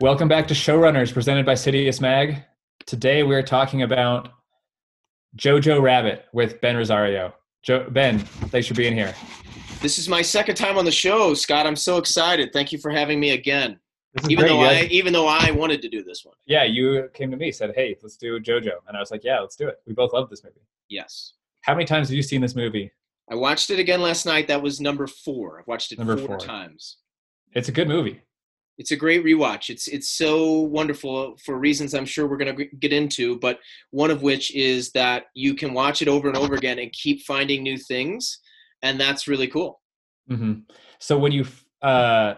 Welcome back to Showrunners, presented by Sidious Mag. Today we're talking about Jojo Rabbit with Ben Rosario. Jo- ben, thanks for being here. This is my second time on the show, Scott. I'm so excited. Thank you for having me again. This is Even great. though You I even though I wanted to do this one. yeah, you came to me, said, "Hey, let's do Jojo," and I was like, "Yeah, let's do it." We both love this movie. Yes. How many times have you seen this movie? I watched it again last night. That was number four. I've watched it Number four, four. times. It's a good movie. It's a great rewatch. It's it's so wonderful for reasons I'm sure we're going to get into, but one of which is that you can watch it over and over again and keep finding new things, and that's really cool. hmm So when you, uh,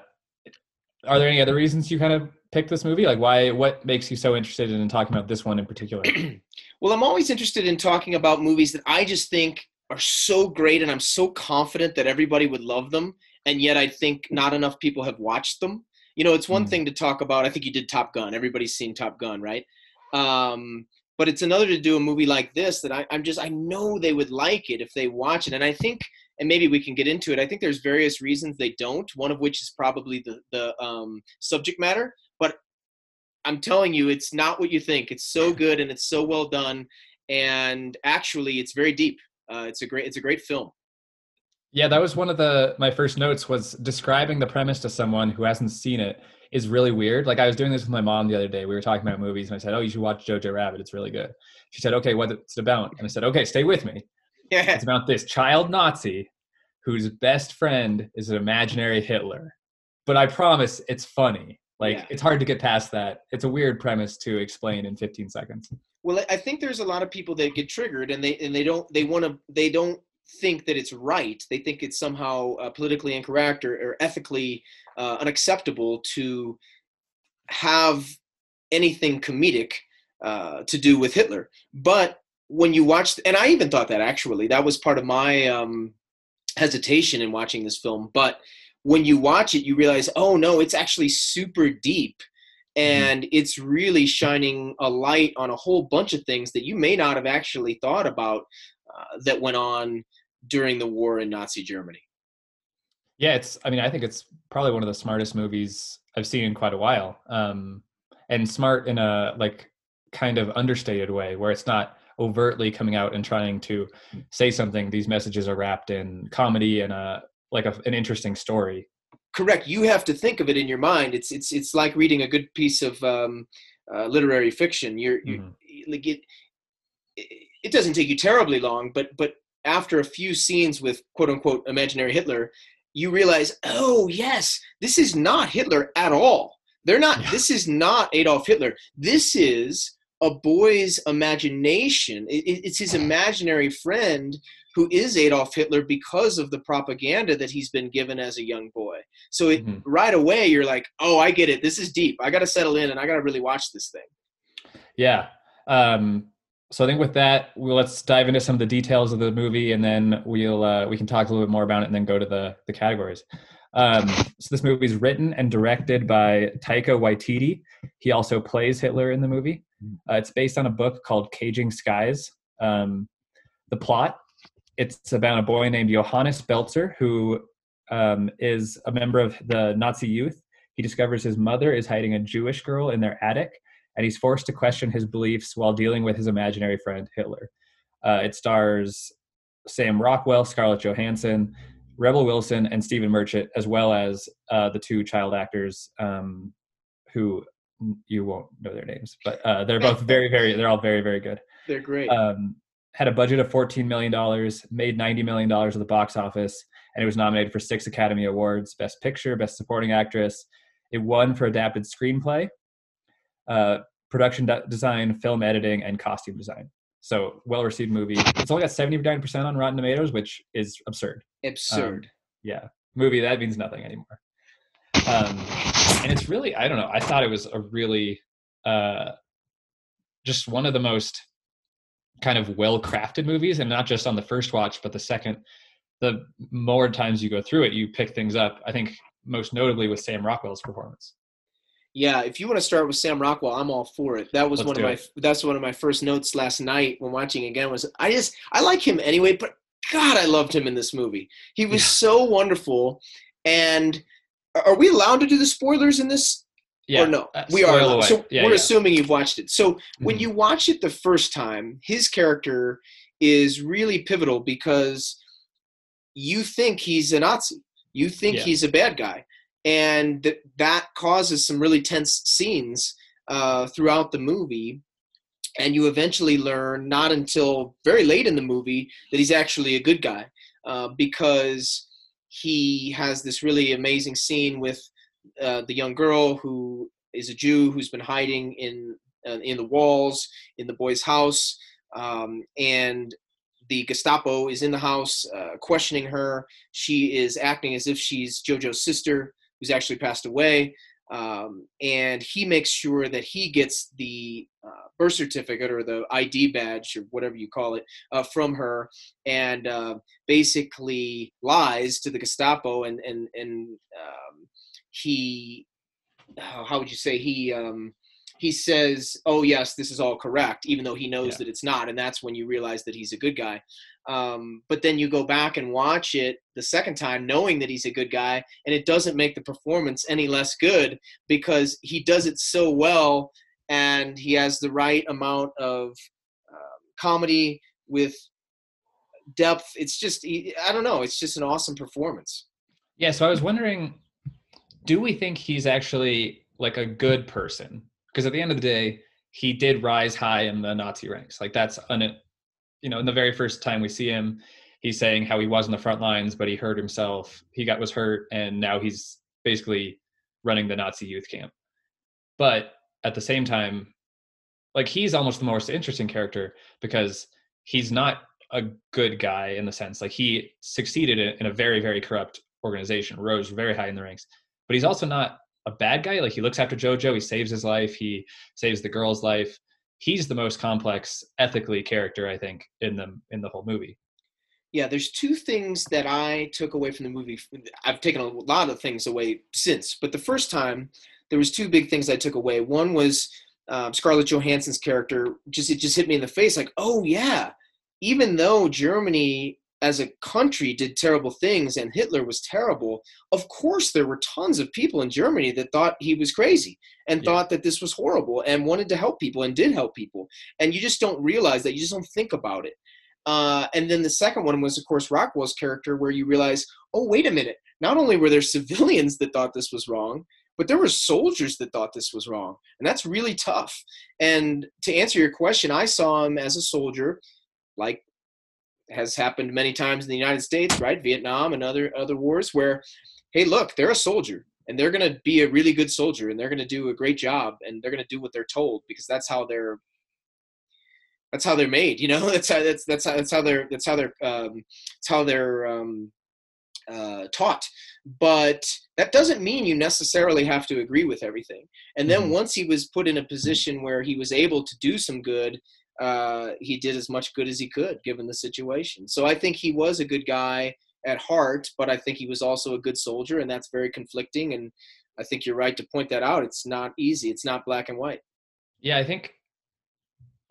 are there any other reasons you kind of picked this movie? Like, why? What makes you so interested in talking about this one in particular? Well, I'm always interested in talking about movies that I just think are so great and I'm so confident that everybody would love them. And yet I think not enough people have watched them. You know, it's one Mm. thing to talk about, I think you did Top Gun. Everybody's seen Top Gun, right? Um, but it's another to do a movie like this that I, I'm just, I know they would like it if they watch it. And I think, and maybe we can get into it, I think there's various reasons they don't, one of which is probably the, the um, subject matter. But I'm telling you, it's not what you think. It's so good and it's so well done, and actually, it's very deep. Uh, it's a great, it's a great film. Yeah, that was one of the my first notes was describing the premise to someone who hasn't seen it is really weird. Like I was doing this with my mom the other day. We were talking about movies and I said, "Oh, you should watch Jojo Rabbit. It's really good." She said, "Okay, what's it about?" And I said, "Okay, stay with me. Yeah, It's about this child Nazi whose best friend is an imaginary Hitler." But I promise it's funny. Like Yeah. it's hard to get past that. It's a weird premise to explain in 15 seconds. well, I- I think there's a lot of people that get triggered, and they and they don't, they want to, they don't think that it's right. They think it's somehow uh, politically incorrect or, or ethically uh, unacceptable to have anything comedic uh, to do with Hitler. But when you watch, and I even thought that actually, that was part of my um, hesitation in watching this film. But when you watch it, you realize, oh no, it's actually super deep. And it's really shining a light on a whole bunch of things that you may not have actually thought about uh, that went on during the war in Nazi Germany. Yeah, it's. I mean, I think it's probably one of the smartest movies I've seen in quite a while. Um, and smart in a like kind of understated way, where it's not overtly coming out and trying to say something. These messages are wrapped in comedy and a like a, an interesting story. correct you have to think of it in your mind it's it's it's like reading a good piece of um, uh, literary fiction you're you Mhm. like it, it it doesn't take you terribly long but but after a few scenes with quote unquote imaginary hitler you realize oh yes this is not hitler at all they're not Yeah. this is not adolf hitler this is a boy's imagination It- it- it's his imaginary friend who is Adolf Hitler because of the propaganda that he's been given as a young boy. So it, Mhm. right away you're like, "Oh, I get it. This is deep. I got to settle in and I got to really watch this thing." Yeah. Um, so I think with that, we'll, let's dive into some of the details of the movie, and then we'll uh, we can talk a little bit more about it, and then go to the the categories. Um, so this movie is written and directed by Taika Waititi. He also plays Hitler in the movie. Uh, it's based on a book called Caging Skies. Um, the plot: it's about a boy named Johannes Betzler who um, is a member of the Nazi youth. He discovers his mother is hiding a Jewish girl in their attic and he's forced to question his beliefs while dealing with his imaginary friend Hitler. Uh, it stars Sam Rockwell, Scarlett Johansson, Rebel Wilson, and Stephen Merchant, as well as uh, the two child actors um, who you won't know their names, but uh, they're both very, very, they're all very, very good. They're great. Um, had a budget of $14 million, made $90 million at the box office, and it was nominated for six Academy Awards Best Picture, Best Supporting Actress. It won for adapted screenplay, uh, production de- design, film editing, and costume design. So, well received movie. It's only got 79% on Rotten Tomatoes, which is absurd. Absurd. Yeah, movie that means nothing anymore. Um, and it's really, I don't know, I thought it was a really, uh, just one of the most kind of well crafted movies, and not just on the first watch, but the second. The more times you go through it, you pick things up. I think most notably with Sam Rockwell's performance. Yeah, if you want to start with Sam Rockwell, I'm all for it. That was Let's one of my it. that's one of my first notes last night when watching again was I just I like him anyway, but God, I loved him in this movie. He was Yeah. so wonderful. And are we allowed to do the spoilers in this? Yeah. or no, uh, we are. away. So Yeah, we're yeah. assuming you've watched it. So when Mhm. you watch it the first time, his character is really pivotal because you think he's a Nazi. You think he's a bad guy, and th- that causes some really tense scenes uh, throughout the movie. And you eventually learn, not until very late in the movie, that he's actually a good guy uh, because he has this really amazing scene with uh, the young girl who is a Jew who's been hiding in uh, in the walls in the boy's house, um, and the Gestapo is in the house uh, questioning her. She is acting as if she's JoJo's sister, who's actually passed away, um, and he makes sure that he gets the uh, birth certificate or the ID badge or whatever you call it uh, from her, and uh, basically lies to the Gestapo and and and um, he how would you say he um he says oh yes this is all correct even though he knows Yeah. that it's not and that's when you realize that he's a good guy um but then you go back and watch it the second time knowing that he's a good guy and it doesn't make the performance any less good because he does it so well and he has the right amount of um, comedy with depth it's just, I don't know it's just an awesome performance Yeah, so I was wondering, do we think he's actually like a good person? Because at the end of the day, he did rise high in the Nazi ranks. Like that's un, you know, in the very first time we see him, he's saying how he was in the front lines, but he hurt himself. He got was hurt, and now he's basically running the Nazi youth camp. But at the same time, like he's almost the most interesting character because he's not a good guy in the sense like he succeeded in a very very corrupt organization rose very high in the ranks but he's also not a bad guy like he looks after jojo he saves his life he saves the girl's life he's the most complex ethically character i think in the in the whole movie. Yeah there's two things that i took away from the movie. I've taken a lot of things away since but the first time there was two big things i took away. One was um, scarlett johansson's character just it just hit me in the face like oh yeah even though germany as a country did terrible things and hitler was terrible of course there were tons of people in germany that thought he was crazy and Yeah. thought that this was horrible and wanted to help people and did help people and you just don't realize that you just don't think about it uh, and then the second one was, of course, Rockwell's character, where you realize, oh, wait a minute. Not only were there civilians that thought this was wrong, but there were soldiers that thought this was wrong. And that's really tough. And to answer your question, I saw him as a soldier, like has happened many times in the United States, right? Vietnam and other other wars, where, hey, look, they're a soldier. And they're going to be a really good soldier, and they're going to do a great job, and they're going to do what they're told because that's how they're that's how they're made you know that's how that's that's how that's how they're that's how they're um it's how they're um uh taught but that doesn't mean you necessarily have to agree with everything and then Mhm. once he was put in a position where he was able to do some good uh he did as much good as he could given the situation. So i think he was a good guy at heart but i think he was also a good soldier and that's very conflicting and i think you're right to point that out. It's not easy. It's not black and white. Yeah i think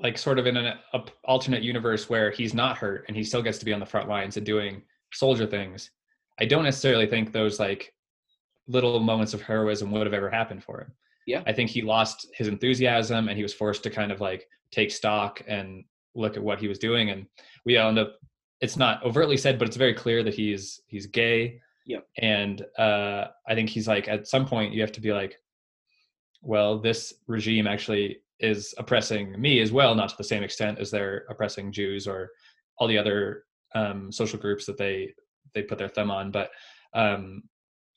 like sort of in an a alternate universe where he's not hurt and he still gets to be on the front lines and doing soldier things i don't necessarily think those like little moments of heroism would have ever happened for him Yeah. i think he lost his enthusiasm and he was forced to kind of like take stock and look at what he was doing and we end up it's not overtly said but it's very clear that he's he's gay Yeah. and uh i think he's like at some point you have to be like well this regime actually is oppressing me as well not to the same extent as they're oppressing jews or all the other um, social groups that they they put their thumb on but um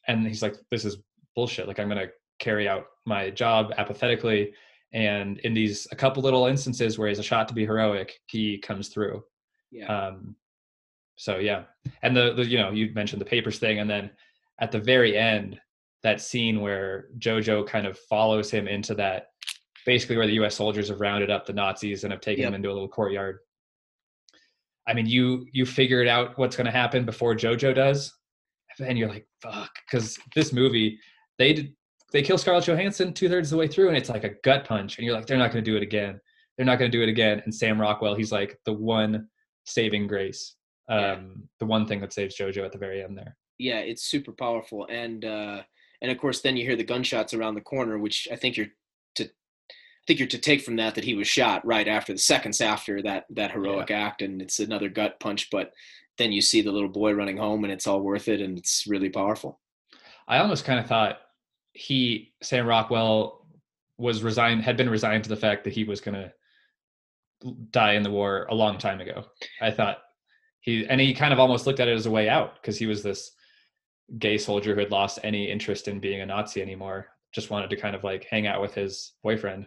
and he's like this is bullshit like i'm gonna carry out my job apathetically. And in these a couple little instances where he's a shot to be heroic he comes through. Yeah. Um so yeah. And the, the you know you mentioned the papers thing and then at the very end that scene where jojo kind of follows him into that basically where the us soldiers have rounded up the nazis and have taken Yep. them into a little courtyard. I mean you you figured out what's going to happen before jojo does and you're like fuck because this movie they did they kill scarlett johansson two-thirds of the way through and it's like a gut punch and you're like they're not going to do it again. They're not going to do it again. And sam rockwell he's like the one saving grace um Yeah. the one thing that saves jojo at the very end there. Yeah it's super powerful. And uh and of course then you hear the gunshots around the corner which i think you're to I think you're to take from that that he was shot right after the seconds after that that heroic yeah. act and it's another gut punch but then you see the little boy running home and it's all worth it and it's really powerful. I almost kind of thought he sam rockwell was resigned had been resigned to the fact that he was going to die in the war a long time ago i thought he and he kind of almost looked at it as a way out because he was this gay soldier who had lost any interest in being a nazi anymore just wanted to kind of like hang out with his boyfriend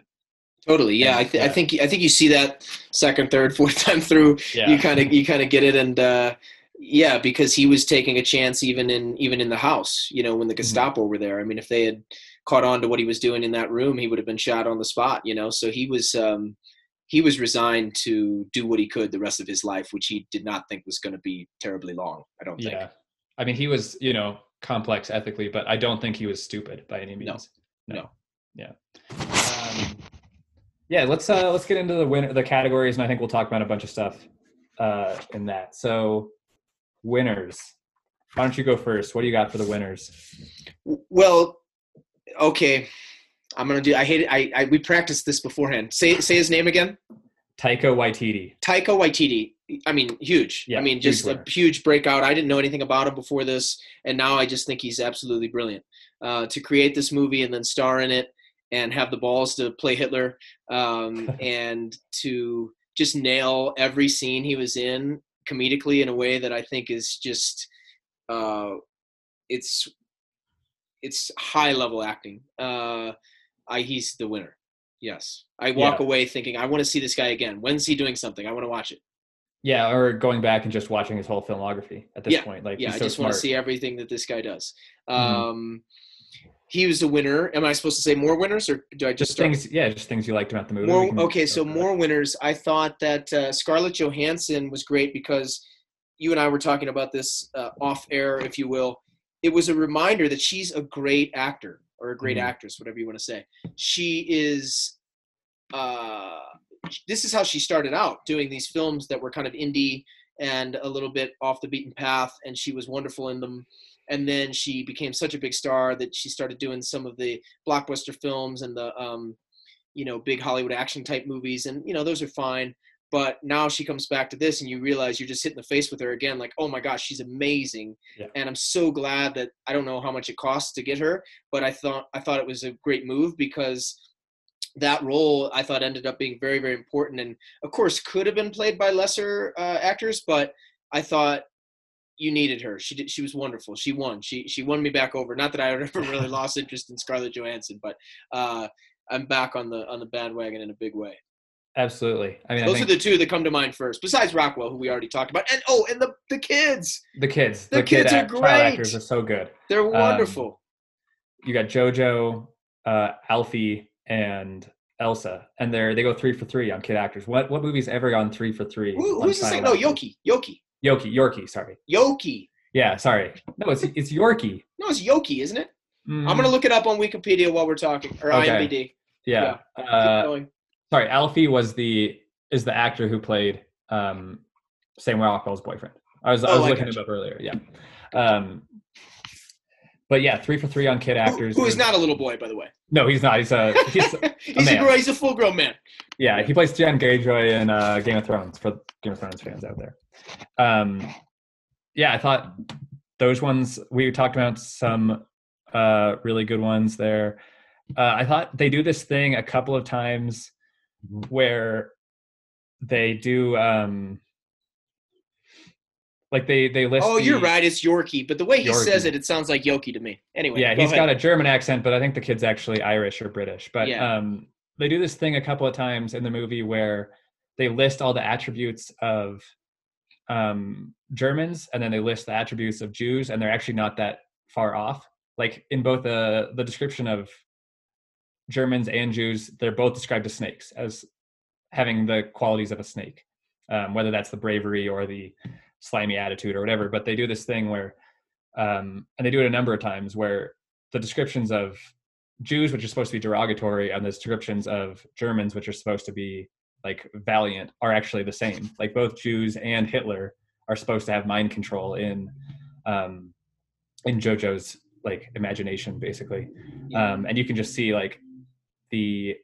totally yeah, and, I, th- yeah. I think i think you see that second third fourth time through yeah. you kind of you kind of get it and uh yeah because he was taking a chance even in even in the house you know when the mm-hmm. gestapo mm-hmm. were there i mean if they had caught on to what he was doing in that room he would have been shot on the spot you know so he was um he was resigned to do what he could the rest of his life, which he did not think was going to be terribly long. I don't think. Yeah, I mean, he was you know complex ethically, but I don't think he was stupid by any means. No, no, no. yeah, um, yeah. Let's uh let's get into the winner the categories, and I think we'll talk about a bunch of stuff uh in that. So, winners. Why don't you go first? What do you got for the winners? Well, okay. I'm gonna do. I hate it. I, I we practiced this beforehand. Say say his name again. Taika Waititi. Taika Waititi. I mean, huge. Yeah, I mean, just huge a huge breakout. I didn't know anything about him before this, and now I just think he's absolutely brilliant. Uh, to create this movie and then star in it and have the balls to play Hitler um, and to just nail every scene he was in comedically in a way that I think is just uh, it's it's high level acting. Uh, I he's the winner. Yes, I walk yeah. away thinking I want to see this guy again. When's he doing something? I want to watch it. Yeah, or going back and just watching his whole filmography at this yeah. point. Like, yeah, I so just smart. want to see everything that this guy does. Mm-hmm. Um, he was a winner. Am I supposed to say more winners, or do I just, just things? Yeah, just things you liked about the movie. More, okay, so more winners. I thought that uh, Scarlett Johansson was great because you and I were talking about this uh, off air, if you will. It was a reminder that she's a great actor or a great mm-hmm. actress, whatever you want to say. She is. Uh, this is how she started out doing these films that were kind of indie and a little bit off the beaten path, and she was wonderful in them. And then she became such a big star that she started doing some of the blockbuster films and the, um, you know, big Hollywood action type movies, and you know those are fine. But now she comes back to this, and you realize you're just hitting the face with her again. Like, oh my gosh, she's amazing, yeah. and I'm so glad that I don't know how much it costs to get her, but I thought I thought it was a great move because that role I thought ended up being very very important, and of course could have been played by lesser uh, actors, but I thought you needed her. She did. She was wonderful. She won. She she won me back over. Not that I ever really lost interest in Scarlett Johansson, but uh, I'm back on the on the bandwagon in a big way. Absolutely. I mean, those I are the two that come to mind first, besides Rockwell, who we already talked about, and oh, and the the kids. The kids. The, the kids kid are great. actors are so good. They're um, wonderful. Um, you got JoJo, uh, Alfie, and Elsa, and they're they go three for three on kid actors. What what movie's ever gone three for three? Who, who's the same? No, Yoki. Yoki. Yoki. Yorkie. Sorry. Yoki. Yeah. Sorry. No, it's it's Yorkie. No, it's Yoki, isn't it? Mm. I'm gonna look it up on Wikipedia while we're talking or okay. IMDb. Yeah. yeah. Uh, sorry, Alfie was the is the actor who played um, Sam Rockwell's boyfriend. I was, oh, I was looking him up earlier. Yeah. Um, but yeah, three for three on kid actors. Who, who is not a little boy, by the way. No, he's not. He's a he's a, he's, a, a he's a full grown man. Yeah, he plays Theon Greyjoy in uh, Game of Thrones for Game of Thrones fans out there. Um, yeah, I thought those ones we talked about some uh, really good ones there. Uh, I thought they do this thing a couple of times where they do um like they they list. Oh, you're right. It's Yorkie, but the way he Yorkie. says it, it sounds like Yoki to me. Anyway, yeah, he's ahead. got a German accent, but I think the kid's actually Irish or British. But yeah. um, they do this thing a couple of times in the movie where they list all the attributes of um, Germans, and then they list the attributes of Jews, and they're actually not that far off. Like in both the the description of Germans and Jews, they're both described as snakes, as having the qualities of a snake, um, whether that's the bravery or the slimy attitude or whatever. But they do this thing where, um, and they do it a number of times, where the descriptions of Jews, which are supposed to be derogatory, and the descriptions of Germans, which are supposed to be like valiant, are actually the same. Like both Jews and Hitler are supposed to have mind control in um, in JoJo's like imagination basically Yeah. um, and you can just see like the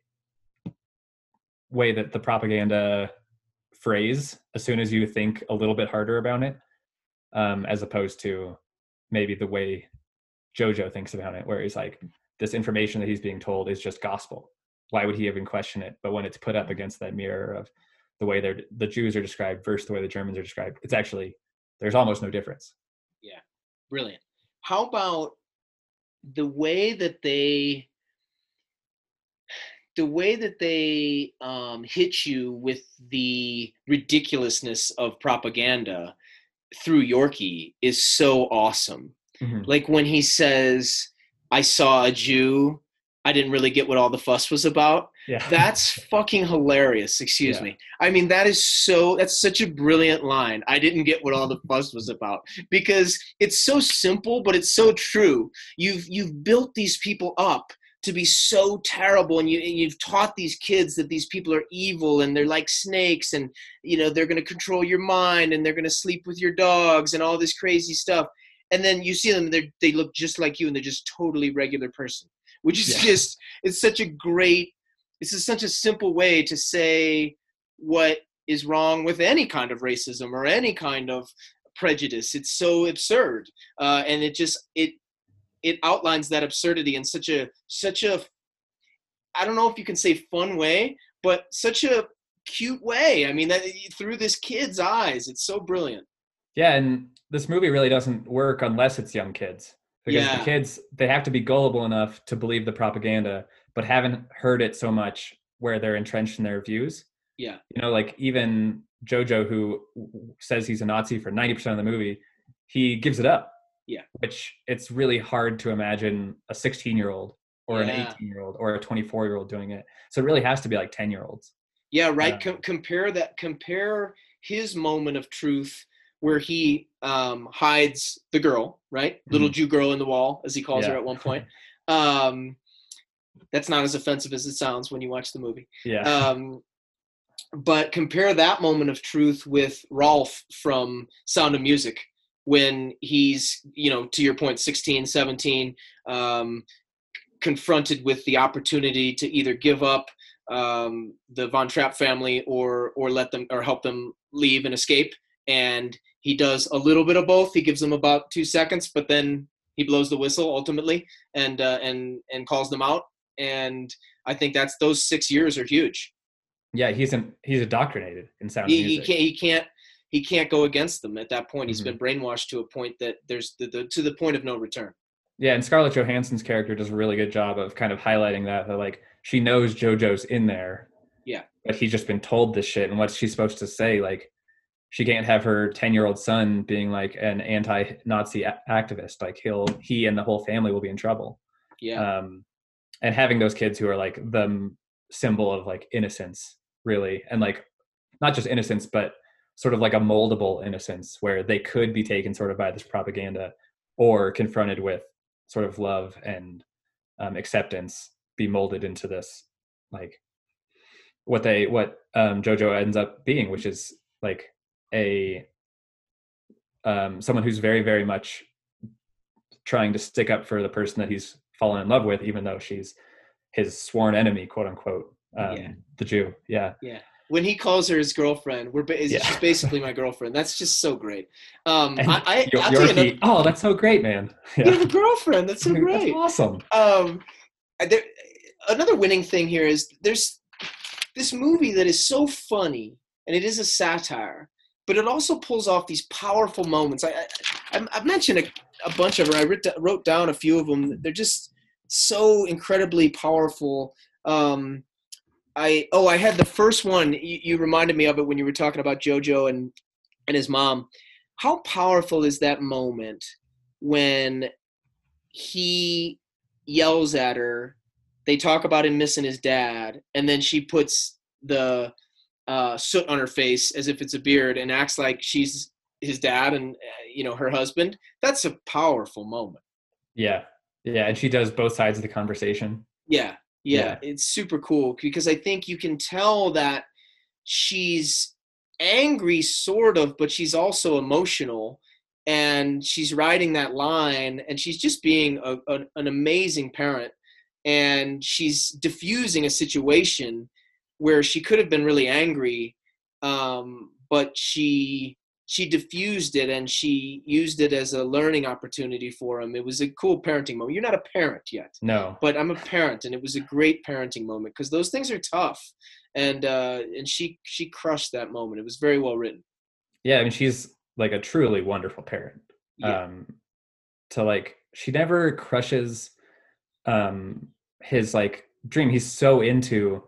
way that the propaganda phrase as soon as you think a little bit harder about it um, as opposed to maybe the way jojo thinks about it where he's like this information that he's being told is just gospel why would he even question it but when it's put up against that mirror of the way they're the jews are described versus the way the germans are described it's actually there's almost no difference Yeah, brilliant. How about the way that they the way that they um, hit you with the ridiculousness of propaganda through Yorkie is so awesome. Mhm. Like when he says, "I saw a Jew," I didn't really get what all the fuss was about. yeah That's fucking hilarious. Excuse Yeah. me. I mean, that is so. That's such a brilliant line. I didn't get what all the fuss was about because it's so simple, but it's so true. You've you've built these people up to be so terrible, and you and you've taught these kids that these people are evil and they're like snakes, and you know they're going to control your mind and they're going to sleep with your dogs and all this crazy stuff. And then you see them, they they look just like you, and they're just totally regular person, which is Yeah. just it's such a great this is such a simple way to say what is wrong with any kind of racism or any kind of prejudice it's so absurd uh, and it just it it outlines that absurdity in such a such a i don't know if you can say fun way but such a cute way i mean that through this kid's eyes it's so brilliant Yeah, and this movie really doesn't work unless it's young kids. Because Yeah. the kids they have to be gullible enough to believe the propaganda, but haven't heard it so much where they're entrenched in their views. Yeah. You know, like even Jojo who says he's a Nazi for 90% of the movie, he gives it up. Yeah. Which it's really hard to imagine a 16-year-old or an 18-year-old or a 24-year-old doing it. So it really has to be like 10-year-olds. Yeah, right. Uh, Com- compare that. Compare his moment of truth where he um, hides the girl, right? Little Jew girl in the wall, as he calls her at one point. Um, that's not as offensive as it sounds when you watch the movie. Yeah. Um, but compare that moment of truth with Rolfe from Sound of Music when he's, you know, to your point, 16, 17, um, confronted with the opportunity to either give up um, the Von Trapp family or or let them or help them leave and escape. And he does a little bit of both. He gives them about two seconds, but then he blows the whistle ultimately and uh, and and calls them out. And I think that's those six years are huge. yeah, he's he's indoctrinated in sound He, he can't he can't he can't go against them at that point. He's Mhm. been brainwashed to a point that there's the, the to the point of no return. Yeah, and Scarlett Johansson's character does a really good job of kind of highlighting that. That like she knows JoJo's in there. Yeah. But he's just been told this shit, and what's she supposed to say? Like, she can't have her ten-year-old son being like an anti-Nazi a- activist. Like he'll he and the whole family will be in trouble. Yeah, Um, and having those kids who are like the symbol of like innocence, really, and like not just innocence, but sort of like a moldable innocence where they could be taken sort of by this propaganda or confronted with sort of love and um, acceptance be molded into this like what they what um, jojo ends up being which is like a um, someone who's very very much trying to stick up for the person that he's fallen in love with even though she's his sworn enemy quote unquote um, Yeah. the jew yeah yeah when he calls her his girlfriend, we're ba- Yeah. she's basically my girlfriend. That's just so great. Um, And I, I, Yor- I'll you Yorkie, another, oh that's so great man you have a girlfriend. That's so great That's awesome um, there, another winning thing here is there's this movie that is so funny and it is a satire, but it also pulls off these powerful moments. I, I I've mentioned a, a bunch of them. I wrote, wrote down a few of them. They're just so incredibly powerful. Um, I oh I had the first one. You, you reminded me of it when you were talking about JoJo and and his mom. How powerful is that moment when he yells at her? They talk about him missing his dad, and then she puts the uh, soot on her face as if it's a beard and acts like she's his dad and uh, you know her husband. That's a powerful moment. yeah yeah and she does both sides of the conversation Yeah, yeah, Yeah. it's super cool because I think you can tell that she's angry, sort of, but she's also emotional. and she's writing that line and she's just being a, a, an amazing parent and she's diffusing a situation where she could have been really angry um, but she she diffused it and she used it as a learning opportunity for him. It was a cool parenting moment. You're not a parent yet no. but i'm a parent and it was a great parenting moment because those things are tough. And uh and she she crushed that moment. It was very well written. Yeah i mean she's like a truly wonderful parent. Yeah. um to like she never crushes um his like dream. He's so into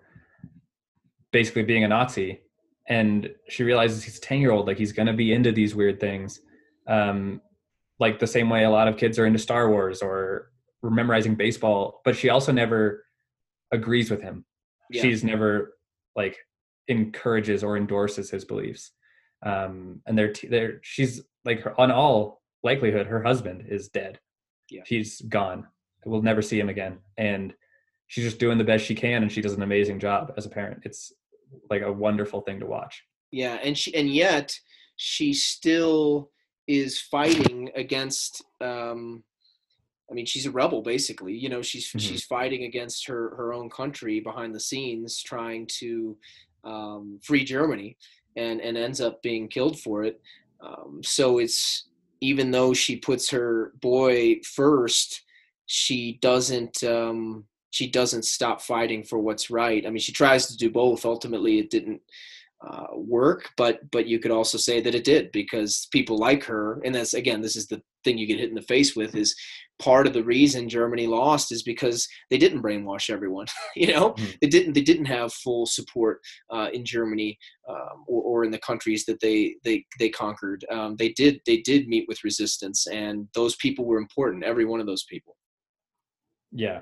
basically being a nazi. And she realizes he's 10 year old like he's going to be into these weird things. Um like the same way a lot of kids are into star wars or memorizing baseball but she also never agrees with him. Yeah. she's never like encourages or endorses his beliefs. Um and they're t- they're she's like her, on all likelihood her husband is dead. Yeah. he's gone. We'll never see him again. And she's just doing the best she can and she does an amazing job as a parent. It's like a wonderful thing to watch yeah and she and yet she still is fighting against um i mean she's a rebel basically you know she's Mhm. she's fighting against her her own country behind the scenes trying to um free germany and and ends up being killed for it um so it's even though she puts her boy first she doesn't um she doesn't stop fighting for what's right i mean she tries to do both ultimately it didn't uh, work, but but you could also say that it did because people like her, and that's again, this is the thing you get hit in the face with is part of the reason Germany lost is because they didn't brainwash everyone. you know, Mhm. they didn't they didn't have full support uh, in Germany um, or, or in the countries that they they they conquered. Um, they did they did meet with resistance, and those people were important. Every one of those people. Yeah.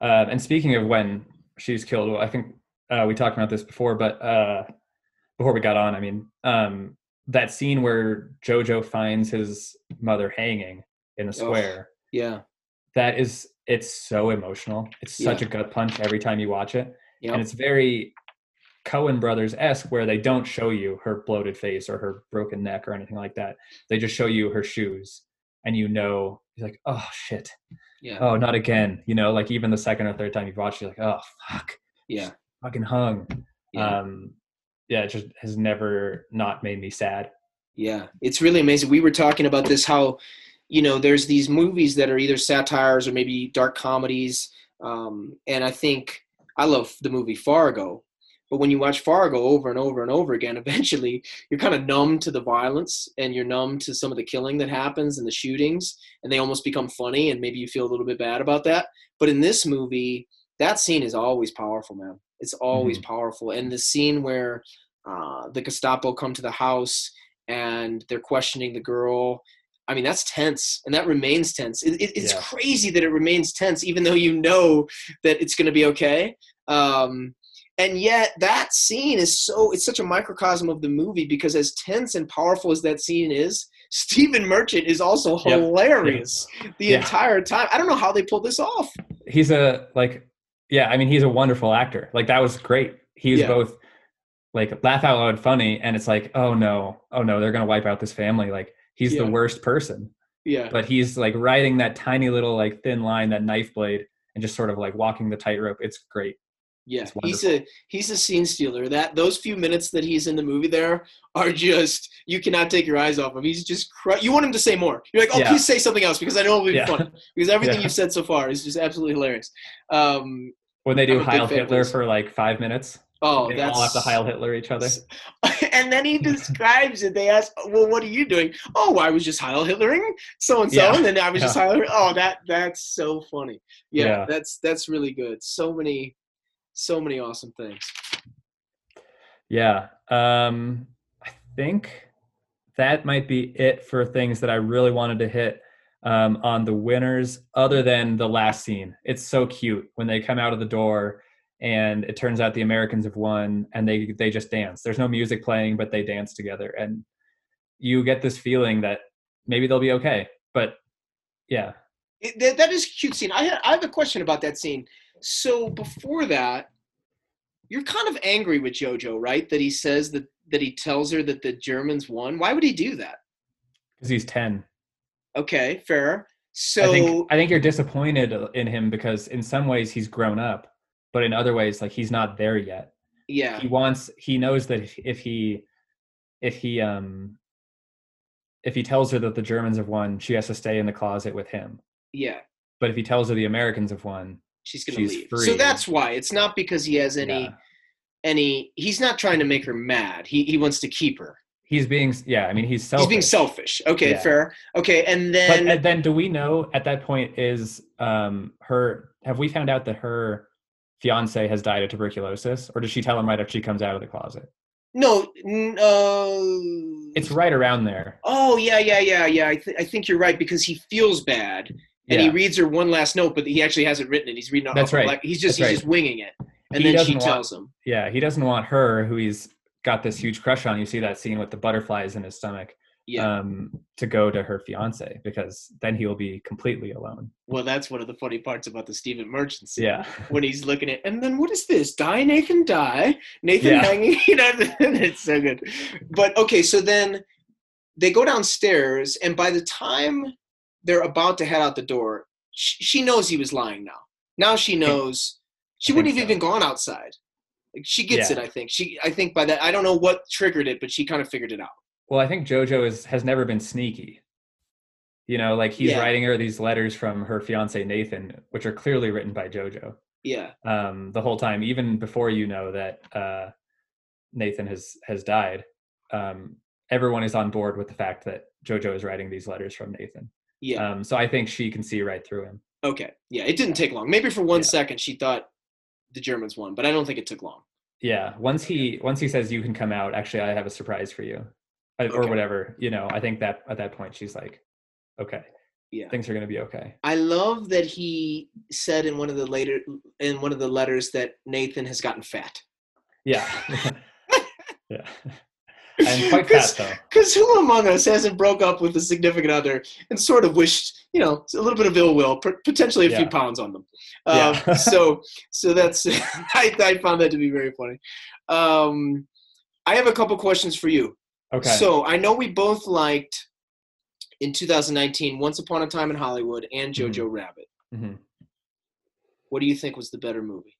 Um, and speaking of when she's killed, well, I think uh, we talked about this before, but uh, before we got on, I mean, um, that scene where Jojo finds his mother hanging in the square, Yeah. that is, it's so emotional. It's such Yeah. a gut punch every time you watch it. Yep. And it's very Coen Brothers esque, where they don't show you her bloated face or her broken neck or anything like that. They just show you her shoes, and you know, you're like, oh shit, Yeah. oh not again you know like even the second or third time you've watched you're like oh fuck Yeah. fucking hung Yeah. um yeah it just has never not made me sad Yeah, it's really amazing. We were talking about this how, you know, there's these movies that are either satires or maybe dark comedies. Um, and I think I love the movie Fargo. But when you watch Fargo over and over and over again, eventually you're kind of numb to the violence and you're numb to some of the killing that happens and the shootings, and they almost become funny, and maybe you feel a little bit bad about that. But in this movie, that scene is always powerful, man. It's always powerful. And the scene where uh, the Gestapo come to the house and they're questioning the girl. I mean, that's tense, and that remains tense. It, it, it's Yeah. crazy that it remains tense, even though you know that it's going to be okay. Um, and yet, that scene is so—it's such a microcosm of the movie because, as tense and powerful as that scene is, Stephen Merchant is also Yep. hilarious the Yeah. entire time. I don't know how they pulled this off. he's a like yeah i mean he's a wonderful actor like that was great he's Yeah. both like laugh out loud funny and it's like oh no oh no they're gonna wipe out this family like he's Yeah. the worst person Yeah, but he's like riding that tiny little like thin line that knife blade and just sort of like walking the tightrope it's great Yeah, he's a he's a scene stealer. That those few minutes that he's in the movie there are just you cannot take your eyes off him. He's just you want him to say more. You're like, oh, Yeah. please say something else because I know it'll be Yeah. fun. Because everything Yeah. you've said so far is just absolutely hilarious. Um, when they do I'm a big heil hitler for like five minutes oh, they that's all have to heil hitler each other and then he describes it. They ask, well, what are you doing? Oh, I was just Heil Hitlering so and so, and then I was just Yeah. Heil. Oh, that that's so funny. Yeah, Yeah. that's that's really good. So many, so many awesome things. Yeah. Um, I think that might be it for things that I really wanted to hit um, on the winners, other than the last scene. It's so cute when they come out of the door and it turns out the Americans have won and they they just dance. There's no music playing, but they dance together. And you get this feeling that maybe they'll be okay. But yeah. It, that, that is a cute scene. I, ha- I have a question about that scene. So before that, you're kind of angry with JoJo, right? That he says that that he tells her that the Germans won. Why would he do that? because he's ten. Okay, fair. So I think I think you're disappointed in him because in some ways he's grown up, but in other ways like he's not there yet. yeah, He wants he knows that if- if he if he um if he tells her that the Germans have won, she has to stay in the closet with him. yeah, But if he tells her the Americans have won, she's gonna She's leave. free. So that's why it's not because he has any yeah. any. He's not trying to make her mad. He he wants to keep her. he's being yeah, I mean he's selfish. He's being selfish. Okay, Yeah. fair. Okay, and But then uh, then do we know at that point is um her have we found out that her fiance has died of tuberculosis or does she tell him right after she comes out of the closet? no, n- uh, It's right around there. Oh yeah, yeah, yeah, yeah. I, th- I think you're right because he feels bad and he reads her one last note, but he actually hasn't written it. He's reading. That's right. black- he's just That's he's right. just winging it, and He then she want- tells him. Yeah, he doesn't want her, who he's got this huge crush on. You see that scene with the butterflies in his stomach, Yeah. um, to go to her fiance because then he will be completely alone. well, that's one of the funny parts about the Stephen Merchant scene. Yeah, When he's looking at, and then what is this? Die, Nathan, die. Nathan Yeah. hanging. You know, it's so good. But okay, so then they go downstairs, and by the time they're about to head out the door, she, she knows he was lying. Now, now she knows. She wouldn't have so. even gone outside. Like, she gets Yeah. it. I think she. I think by that, I don't know what triggered it, but she kind of figured it out. Well, I think JoJo is has never been sneaky. You know, like he's Yeah. writing her these letters from her fiance Nathan, which are clearly written by JoJo. Yeah. Um, the whole time, even before you know that uh, Nathan has has died, um, everyone is on board with the fact that JoJo is writing these letters from Nathan. Yeah. Um, so I think she can see right through him. okay. Yeah. It didn't take long. Maybe for one Yeah. second she thought the Germans won, but I don't think it took long. Yeah. Once he once he says you can come out, actually, I have a surprise for you, Uh, or whatever. You know, I think that at that point she's like, okay, Yeah. things are gonna be okay. I love that he said in one of the later in one of the letters that Nathan has gotten fat. Yeah. yeah. And quite fast though. Because who among us hasn't broke up with a significant other and sort of wished, you know, a little bit of ill will, potentially a few pounds on them. Yeah. Um, so, so that's I, I found that to be very funny. Um, I have a couple questions for you. Okay. So I know we both liked in 2019 Once Upon a Time in Hollywood and Mhm. Jojo Rabbit. Mhm. What do you think was the better movie?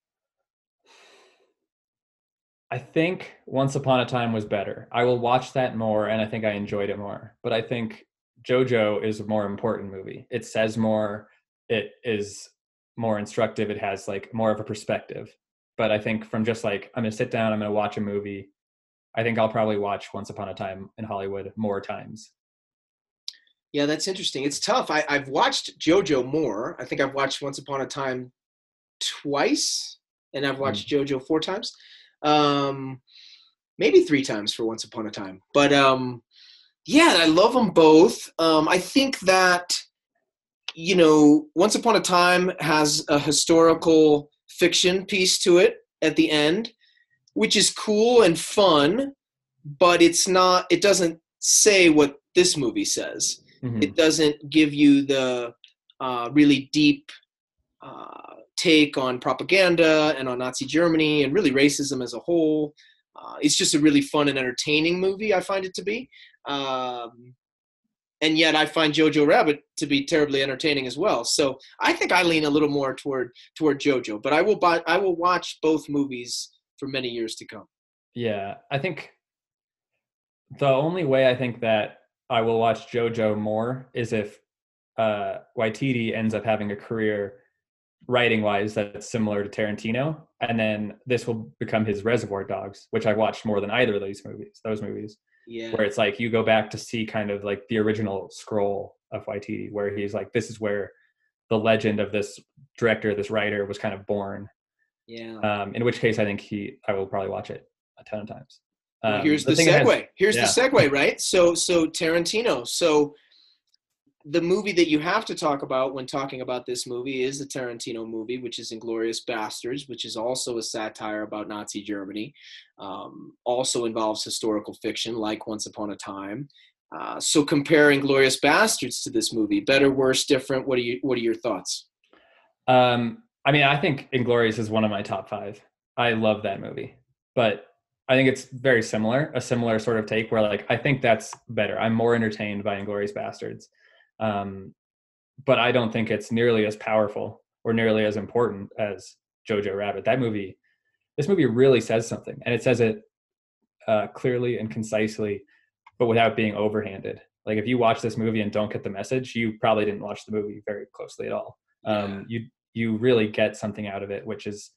I think Once Upon a Time was better. I will watch that more and I think I enjoyed it more. But I think JoJo is a more important movie. It says more, it is more instructive, it has like more of a perspective. But I think from just like I'm to sit down, I'm to watch a movie, I think I'll probably watch Once Upon a Time in Hollywood more times. Yeah, that's interesting. It's tough. I, I've watched JoJo more. I think I've watched Once Upon a Time twice, and I've hmm. watched JoJo four times, um, maybe three times for Once Upon a Time. But um, yeah, I love them both. Um, I think that you know, Once Upon a Time has a historical fiction piece to it at the end, which is cool and fun, but it's not. It doesn't say what this movie says Mhm. it doesn't give you the uh, really deep uh, take on propaganda and on Nazi Germany and really racism as a whole. Uh, it's just a really fun and entertaining movie. I find it to be, um, and yet I find Jojo Rabbit to be terribly entertaining as well. So I think I lean a little more toward toward Jojo, but I will buy I will watch both movies for many years to come. Yeah, I think the only way I think that I will watch JoJo more is if uh, Waititi ends up having a career writing wise that's similar to Tarantino, and then this will become his Reservoir Dogs, which I watched more than either of these movies. Those movies Yeah, where it's like you go back to see kind of like the original scroll of Waititi, where he's like, this is where the legend of this director, this writer, was kind of born. yeah. Um, in which case, I think he, I will probably watch it a ton of times. Um, here's the, thing it has- segue. here's yeah. the segue, right? So, so Tarantino. So, the movie that you have to talk about when talking about this movie is the Tarantino movie, which is *Inglourious Basterds*, which is also a satire about Nazi Germany. Um, also involves historical fiction, like *Once Upon a Time*. Uh, so, comparing *Inglourious Basterds* to this movie, better, worse, different. What are you? What are your thoughts? Um, I mean, I think Inglourious is one of my top five. I love that movie, but I think it's very similar, a similar sort of take where like I think that's better. I'm more entertained by Inglourious Basterds. Um, but I don't think it's nearly as powerful or nearly as important as Jojo Rabbit. That movie, this movie really says something, and it says it uh, clearly and concisely, but without being overhanded. Like if you watch this movie and don't get the message, you probably didn't watch the movie very closely at all. Um, You you really get something out of it, which is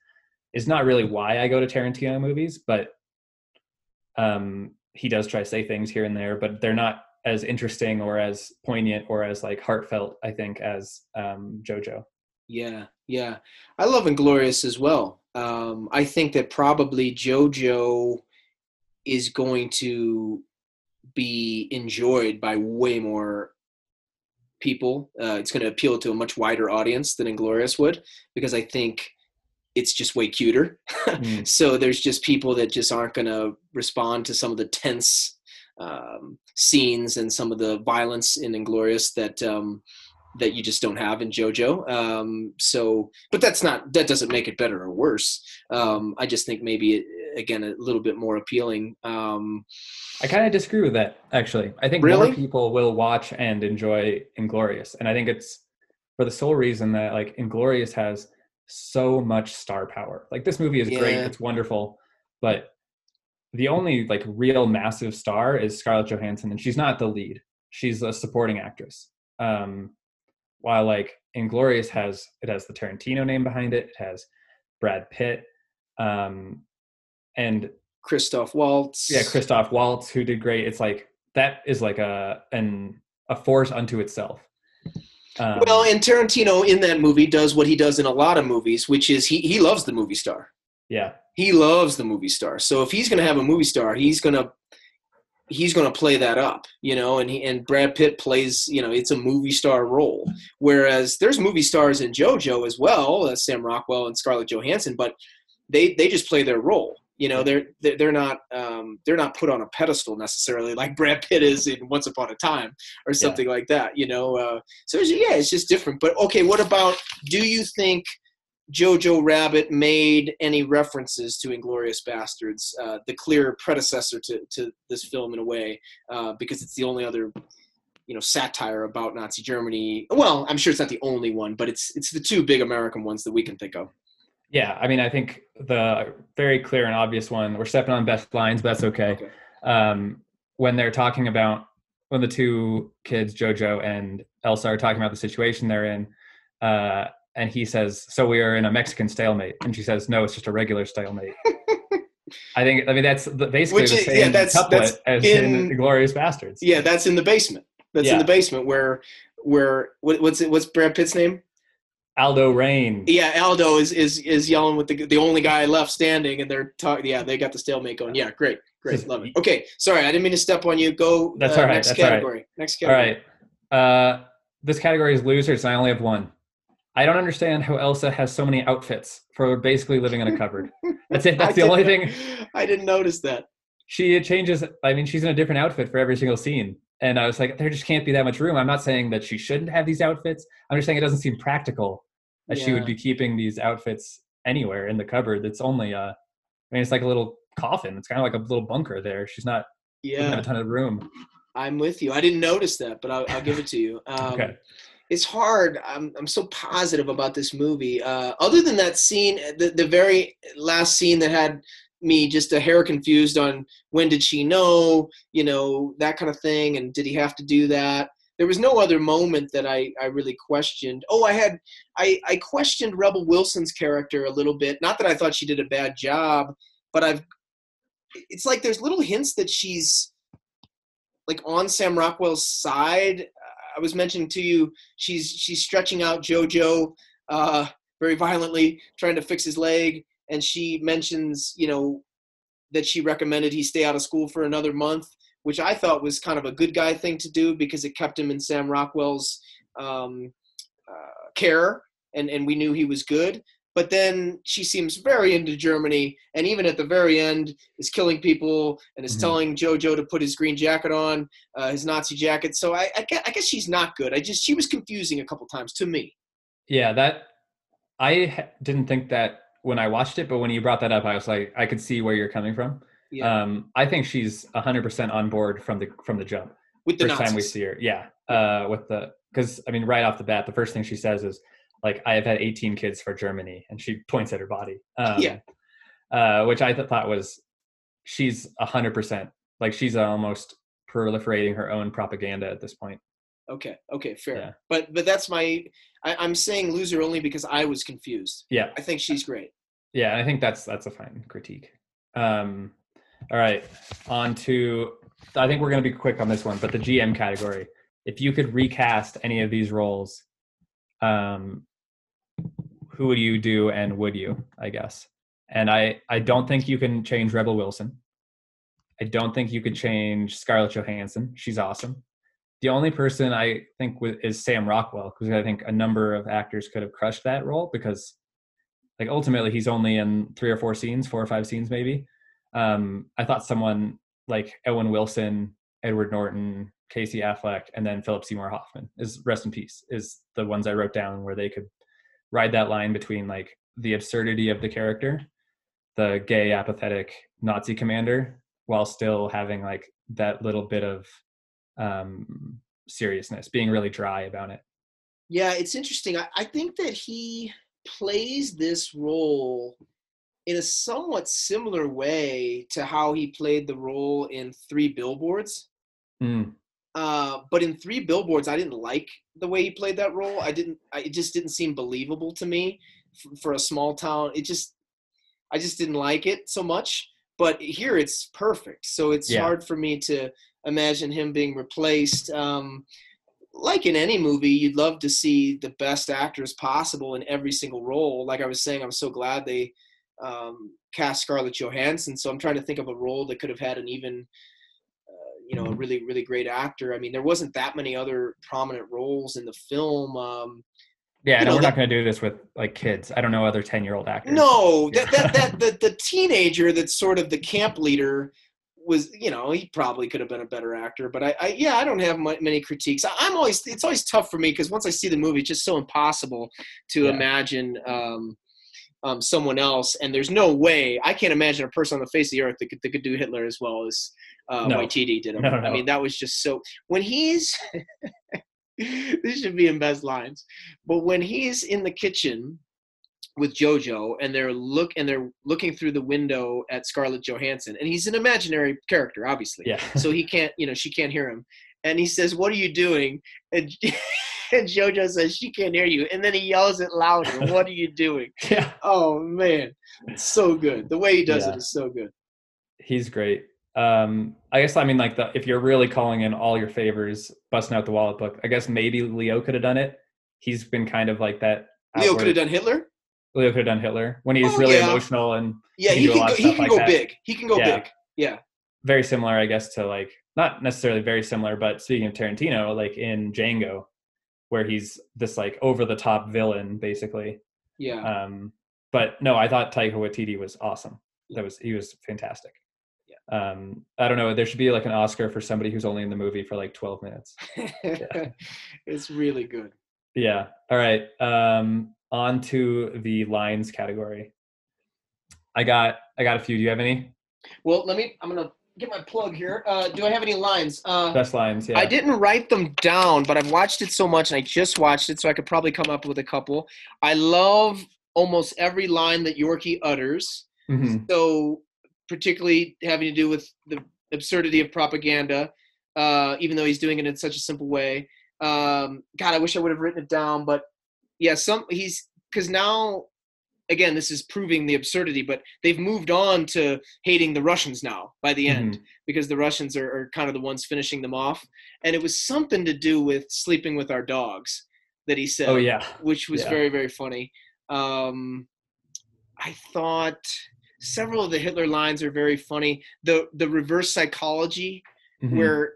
is not really why I go to Tarantino movies, but um, he does try to say things here and there, but they're not as interesting or as poignant or as like heartfelt, I think, as um, JoJo. Yeah, yeah. I love Inglourious as well. Um, I think that probably JoJo is going to be enjoyed by way more people. Uh, it's going to appeal to a much wider audience than Inglourious would, because I think it's just way cuter. mm. So there's just people that just aren't going to respond to some of the tense um, scenes and some of the violence in Inglourious that um, that you just don't have in JoJo. Um, so, but that's not that doesn't make it better or worse. Um, I just think maybe it, again a little bit more appealing. Um, I kind of disagree with that actually. I think really? more people will watch and enjoy Inglourious, and I think it's for the sole reason that like Inglourious has so much star power. Like this movie is yeah. great, it's wonderful, but the only like real massive star is Scarlett Johansson, and she's not the lead. She's a supporting actress. Um, while like Inglourious has it has the Tarantino name behind it, it has Brad Pitt, um, and Christoph Waltz. Yeah, Christoph Waltz, who did great. It's like that is like a an a force unto itself. Um, well, and Tarantino in that movie does what he does in a lot of movies, which is he he loves the movie star. Yeah, he loves the movie star. So if he's going to have a movie star, he's going to he's going to play that up, you know. And he and Brad Pitt plays, you know, it's a movie star role. Whereas there's movie stars in JoJo as well, uh, Sam Rockwell and Scarlett Johansson, but they they just play their role. You know, they're they're not um, they're not put on a pedestal necessarily like Brad Pitt is in Once Upon a Time or something yeah. like that. You know, uh, so it's, yeah, it's just different. But okay, what about? Do you think Jojo Rabbit made any references to Inglourious Basterds, uh, the clear predecessor to, to this film in a way, uh, because it's the only other, you know, satire about Nazi Germany. Well, I'm sure it's not the only one, but it's it's the two big American ones that we can think of. Yeah, I mean, I think the very clear and obvious one. We're stepping on best lines, but that's okay. okay. Um, when they're talking about when the two kids, Jojo and Elsa, are talking about the situation they're in, uh, and he says, "So we are in a Mexican stalemate," and she says, "No, it's just a regular stalemate." I think. I mean, that's basically Which the same yeah, that's, couplet that's as in, in Glorious Basterds. Yeah, that's in the basement. That's yeah. in the basement where where what, what's it? What's Brad Pitt's name? Aldo Raine. Yeah, Aldo is is is yelling with the the only guy left standing, and they're talking. Yeah, they got the stalemate going. Yeah, great, great, love it. Okay, sorry, I didn't mean to step on you. Go. That's uh, all right. Next that's category. All right. Next category. All right. Uh, this category is losers, and I only have one. I don't understand how Elsa has so many outfits for basically living in a cupboard. That's it. That's the only thing. I didn't notice that. She changes. I mean, she's in a different outfit for every single scene. And I was like, there just can't be that much room. I'm not saying that she shouldn't have these outfits. I'm just saying it doesn't seem practical that yeah. she would be keeping these outfits anywhere in the cupboard. It's only, uh, I mean, it's like a little coffin. It's kind of like a little bunker there. She's not, yeah, have a ton of room. I'm with you. I didn't notice that, but I'll, I'll give it to you. Um, okay it's hard. I'm I'm so positive about this movie. Uh, other than that scene, the the very last scene that had me just a hair confused on when did she know, you know, that kind of thing, and did he have to do that? There was no other moment that I, I really questioned. Oh, I had I, I questioned Rebel Wilson's character a little bit. Not that I thought she did a bad job, but I've it's like there's little hints that she's like on Sam Rockwell's side. I was mentioning to you, she's she's stretching out JoJo uh, very violently, trying to fix his leg, and she mentions, you know, that she recommended he stay out of school for another month, which I thought was kind of a good guy thing to do because it kept him in Sam Rockwell's um, uh, care, and and we knew he was good but then she seems very into Germany, and even at the very end is killing people and is mm-hmm. telling Jojo to put his green jacket on, uh, his Nazi jacket. So I, I, guess, I guess she's not good. I just she was confusing a couple times to me. Yeah, that I didn't think that when I watched it, but when you brought that up, I was like, I could see where you're coming from. Yeah. Um, I think she's 100% on board from the from the jump. with the First time we see her, yeah. Uh, with the because I mean, right off the bat, the first thing she says is like, "I have had 18 kids for Germany," and she points at her body. Um, Yeah. Uh, which I th- thought was she's a 100% like she's almost proliferating her own propaganda at this point. Okay, okay, fair. Yeah. But but that's my. I, I'm saying loser only because I was confused. Yeah. I think she's great. Yeah, I think that's that's a fine critique. Um, all right, on to I think we're going to be quick on this one, but the GM category. If you could recast any of these roles, um, who would you do, and would you? I guess. And I I don't think you can change Rebel Wilson. I don't think you could change Scarlett Johansson. She's awesome. The only person I think is Sam Rockwell because I think a number of actors could have crushed that role because like ultimately he's only in three or four scenes, four or five scenes maybe. Um, I thought someone like Owen Wilson, Edward Norton, Casey Affleck, and then Philip Seymour Hoffman is rest in peace is the ones I wrote down where they could ride that line between like the absurdity of the character, the gay apathetic Nazi commander, while still having like that little bit of um seriousness, being really dry about it. Yeah, it's interesting. I, I think that he plays this role in a somewhat similar way to how he played the role in Three Billboards. Mm, Uh, but in Three Billboards, I didn't like the way he played that role. I didn't. I, it just didn't seem believable to me f- for a small town. It just, I just didn't like it so much. But here, it's perfect. So it's Yeah. hard for me to imagine him being replaced. Um, like in any movie, you'd love to see the best actors possible in every single role. Like I was saying, I'm so glad they um, cast Scarlett Johansson. So I'm trying to think of a role that could have had an even, you know, a really, really great actor. I mean, there wasn't that many other prominent roles in the film. Um, yeah, You and know, we're that- not going to do this with like kids. I don't know other ten year old actors. no, Yeah. that, that, that, the, the teenager that's sort of the camp leader was, you know, he probably could have been a better actor. But I, I yeah, I don't have mu- many critiques. I, I'm always, it's always tough for me because once I see the movie, it's just so impossible to Yeah. imagine um, um, someone else. And there's no way I can't imagine a person on the face of the earth that could, that could do Hitler as well as uh, No. Waititi did him. No, I no. mean, that was just so. When he's, this should be in best lines, but when he's in the kitchen with Jojo and they're look and they're looking through the window at Scarlett Johansson, and he's an imaginary character, obviously Yeah. so he can't you know she can't hear him and he says what are you doing and, and jojo says she can't hear you and then he yells it louder what are you doing yeah. oh man it's so good the way he does Yeah. it is so good He's great. Um, I guess I mean like the if you're really calling in all your favors, busting out the wallet book. I guess maybe Leo could have done it. He's been kind of like that. leo outward- could have done hitler Leo could have done Hitler when he's Oh, really yeah. emotional and yeah He can can go he can like go that. big he can go Yeah. big yeah very similar, I guess, to like not necessarily very similar, but speaking of Tarantino, like in Django, where he's this like over the top villain basically. yeah Um, but no, I thought Taika Waititi was awesome. That was he was fantastic. Yeah. Um, I don't know. There should be like an Oscar for somebody who's only in the movie for like 12 minutes. it's really good Yeah. All right. Um, on to the lines category. I got I got a few. Do you have any well let me i'm gonna get my plug here uh, do i have any lines uh, best lines? Yeah. I didn't write them down, but I've watched it so much and I just watched it, so I could probably come up with a couple. I love almost every line that Yorkie utters. Mhm. So, particularly having to do with the absurdity of propaganda, uh, even though he's doing it in such a simple way. Um, God, I wish I would have written it down, but yeah, some he's because now, again, this is proving the absurdity. But they've moved on to hating the Russians now by the end because the Russians are, are kind of the ones finishing them off. And it was something to do with sleeping with our dogs that he said Oh yeah. which was Yeah. very very funny. Um, I thought several of the Hitler lines are very funny. The the reverse psychology Mhm. where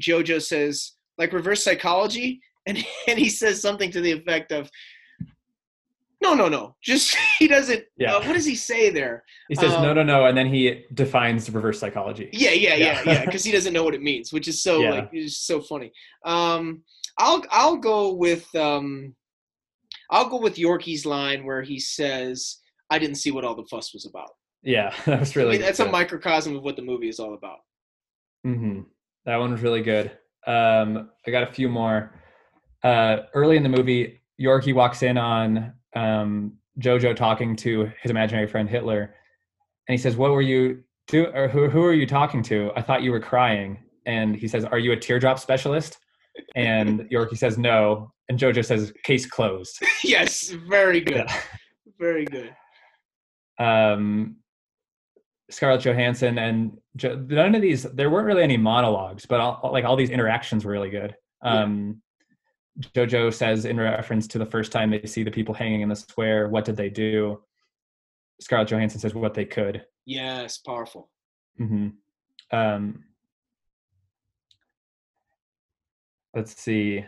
Jojo says like reverse psychology, and and he says something to the effect of. No, no, no. Just he doesn't. Yeah. Uh, what does he say there? He says um, no, no, no, and then he defines reverse psychology. Yeah, yeah, yeah, Yeah. yeah. Because he doesn't know what it means, which is so Yeah. like it's so funny. Um, I'll I'll go with um, I'll go with Yorkie's line where he says, "I didn't see what all the fuss was about." Yeah, that was really. I mean, that's a microcosm of what the movie is all about. hmm That one was really good. Um, I got a few more. Uh, early in the movie, Yorkie walks in on um, Jojo talking to his imaginary friend Hitler, and he says, "What were you do? Or who who are you talking to? I thought you were crying." And he says, "Are you a teardrop specialist?" And Yorkie says, "No." And Jojo says, "Case closed." yes, very good, Yeah. very good. um, Scarlett Johansson and jo- none of these. There weren't really any monologues, but all, like all these interactions were really good. Um, Jojo says in reference to the first time they see the people hanging in the square, "What did they do?" Scarlett Johansson says, "What they could." Yes, powerful. hmm Um, let's see.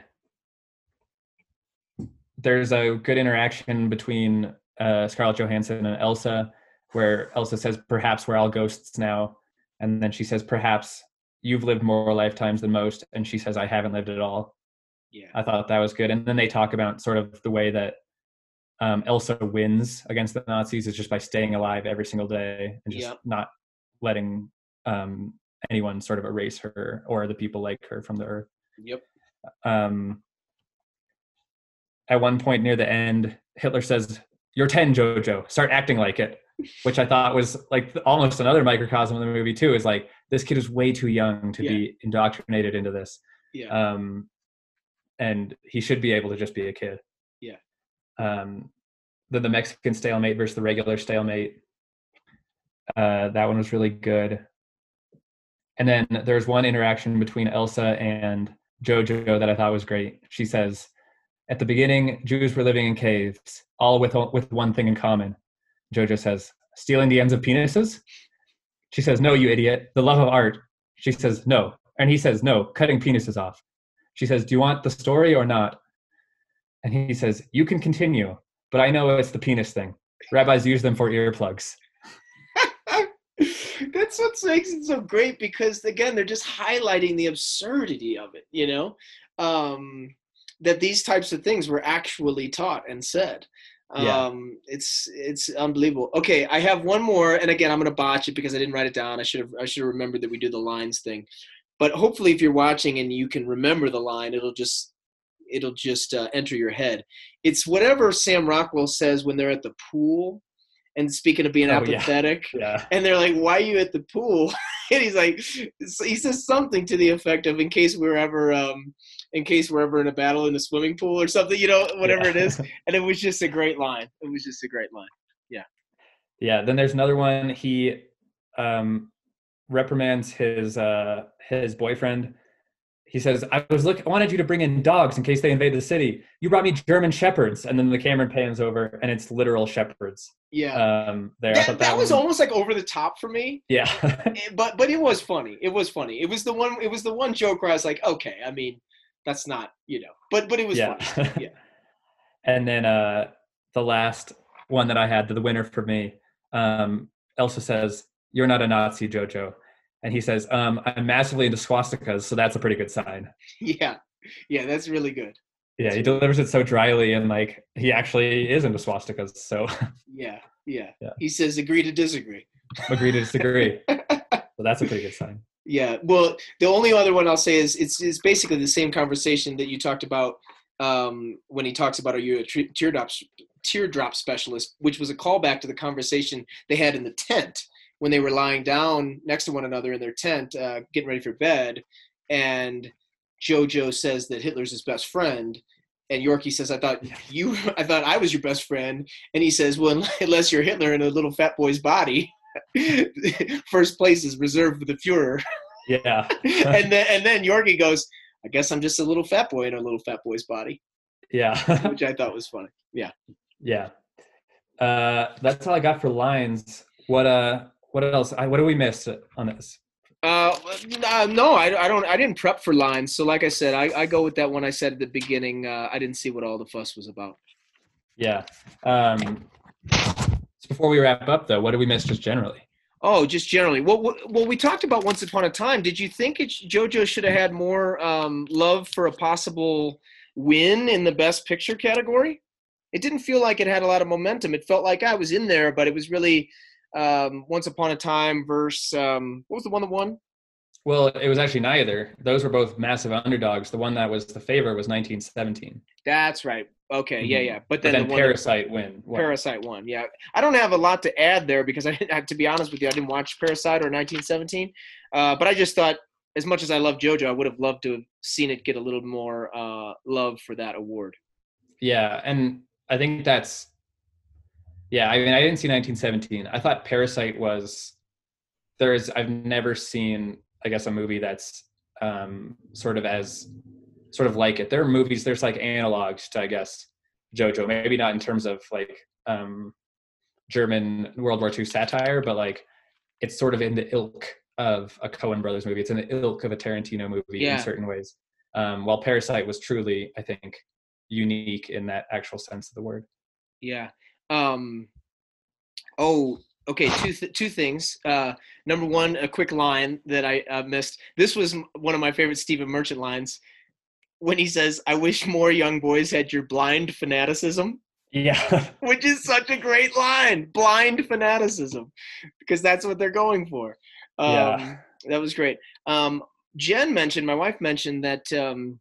There's a good interaction between uh, Scarlett Johansson and Elsa, where Elsa says, "Perhaps we're all ghosts now," and then she says, "Perhaps you've lived more lifetimes than most," and she says, "I haven't lived at all." Yeah, I thought that was good, and then they talk about sort of the way that um, Elsa wins against the Nazis is just by staying alive every single day and just Yep. not letting um, anyone sort of erase her or the people like her from the earth. yep. Um, at one point near the end, Hitler says, "You're ten, Jojo. Start acting like it," which I thought was like almost another microcosm of the movie too. Is like this kid is way too young to Yeah. be indoctrinated into this Yeah, um, and he should be able to just be a kid. Yeah. Um, then the Mexican stalemate versus the regular stalemate. Uh, that one was really good. And then there's one interaction between Elsa and Jojo that I thought was great. She says, "At the beginning, Jews were living in caves, all with with one thing in common." Jojo says, "Stealing the ends of penises." She says, "No, you idiot. The love of art." She says, "No," and he says, "No, cutting penises off." She says, Do you want the story or not? And he says, You can continue, but I know it's the penis thing. Rabbis use them for earplugs. That's what makes it so great because again, they're just highlighting the absurdity of it. You know, um, that these types of things were actually taught and said. Yeah. Um, it's it's unbelievable. Okay, I have one more, and again, I'm gonna botch it because I didn't write it down. I should have I should have remembered that we do the lines thing. But hopefully, if you're watching and you can remember the line, it'll just it'll just uh, enter your head. It's whatever Sam Rockwell says when they're at the pool. And speaking of being Oh, yeah. apathetic, Yeah. and they're like, "Why are you at the pool?" and he's like, he says something to the effect of, "In case we're ever, um, in case we're ever in a battle in a swimming pool or something, you know, whatever it is." And it was just a great line. It was just a great line. yeah. Yeah. Then there's another one. He um, reprimands his uh, his boyfriend. He says, "I was look. I wanted you to bring in dogs in case they invade the city. You brought me German shepherds." And then the camera pans over, and it's literal shepherds. Yeah, Um, there, that, that, that, was one- almost like over the top for me. yeah, Eh, But but it was funny. It was funny. It was the one. It was the one joke where I was like, "Okay, I mean, that's not you know." But but it was yeah. Yeah. and then uh, the last one that I had, the winner for me, um, Elsa says, "You're not a Nazi, Jojo," and he says, um, "I'm massively into swastikas, so that's a pretty good sign." Yeah, yeah, that's really good. Yeah, he delivers it so dryly, and like he actually is into swastikas. So Yeah, yeah. Yeah. He says, "Agree to disagree." agree to disagree. so that's a pretty good sign. Yeah. Well, the only other one I'll say is it's it's basically the same conversation that you talked about um, when he talks about are you a teardrop teardrop specialist, which was a callback to the conversation they had in the tent when they were lying down next to one another in their tent, uh, getting ready for bed, and Jojo says that Hitler's his best friend. And Yorkie says, "I thought you, I thought I was your best friend." And he says, "Well, unless you're Hitler in a little fat boy's body, first place is reserved for the Fuhrer." Yeah, and then and then Yorkie goes, I guess I'm just a little fat boy in a little fat boy's body, yeah, which I thought was funny. Yeah. yeah. Uh, that's all I got for lines. What uh, what else? I, what do we miss on this? Uh, uh, no, I, I don't. I didn't prep for lines. So, like I said, I, I go with that one I said at the beginning. Uh, I didn't see what all the fuss was about. Yeah. Um, so before we wrap up, though, what do we miss just generally? Oh, just generally. Well, what- well, we talked about once upon a time. Did you think it, JoJo should have had more um, love for a possible win in the Best Picture category? It didn't feel like it had a lot of momentum. It felt like I was in there, but it was really um, Once Upon a Time versus um, what was the one that won? Well, it was actually neither. Those were both massive underdogs. The one that was the favorite was 1917. That's right. Okay, yeah, Mhm. yeah. But But then, then, the one that- Parasite win. won. Parasite won. Yeah, I don't have a lot to add there because I, didn't- to be honest with you, I didn't watch Parasite or 1917. Uh, but I just thought, as much as I love JoJo, I would have loved to have seen it get a little more uh, love for that award. Yeah, and I think that's yeah. I mean, I didn't see 1917. I thought Parasite was there's. I've never seen, I guess, a movie that's um, sort of as sort of like it. There are movies. There's like analogs to, I guess, JoJo. Maybe not in terms of like um, German World War II satire, but like it's sort of in the ilk of a Coen Brothers movie. It's in the ilk of a Tarantino movie Yeah. in certain ways. Um, while Parasite was truly, I think, unique in that actual sense of the word. Yeah. Um, oh, okay. Two th- two things. Uh, number one, a quick line that I uh, missed. This was m- one of my favorite Stephen Merchant lines when he says, "I wish more young boys had your blind fanaticism." Yeah, which is such a great line blind fanaticism because that's what they're going for um, Yeah. that was great um, jen mentioned my wife mentioned that um,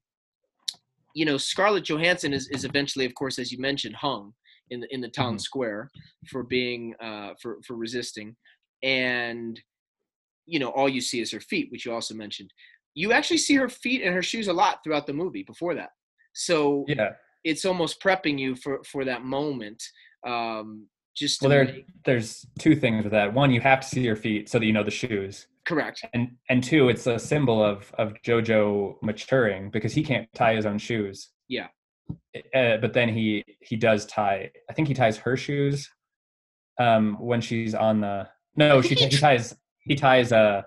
you know scarlett johansson is, is eventually of course as you mentioned hung in the in the town Mhm. square for being uh, for for resisting and you know all you see is her feet which you also mentioned you actually see her feet and her shoes a lot throughout the movie before that so yeah. it's almost prepping you for for that moment um just Well, there, make- there's two things with that. One, you have to see your feet so that you know the shoes, correct and and two, it's a symbol of of JoJo maturing because he can't tie his own shoes. Yeah. Uh, but then he he does tie. I think he ties her shoes. Um, when she's on the no, she he he ties he ties uh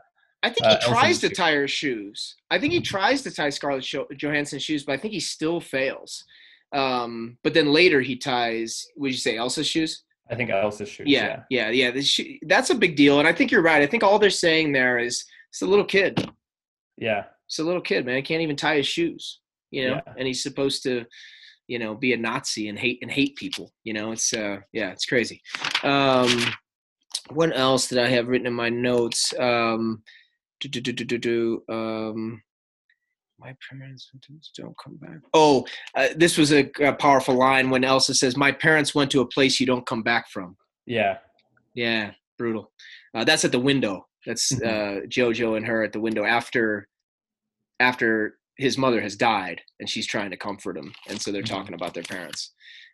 i think Uh, he tries to tie her shoes. I think he tries to tie scarlett johansson's shoes but i think he still fails. Um but then later he ties would you say elsa's shoes? I think Elsa's shoes. yeah yeah. yeah, the shoe- that's a big deal and i think you're right. I think all they're saying there is it's a little kid. Yeah, it's a little kid man he can't even tie his shoes you know Yeah. and he's supposed to you know be a nazi and hate and hate people you know it's uh yeah it's crazy. Um what else did i have written in my notes? Um do, do, do, do, do, do, um my parents don't come back oh uh, this was a, a powerful line when elsa says my parents went to a place you don't come back from yeah, yeah, brutal. Uh, that's at the window. That's uh, Jojo and her at the window after after his mother has died, and she's trying to comfort him, and so they're Mhm. talking about their parents.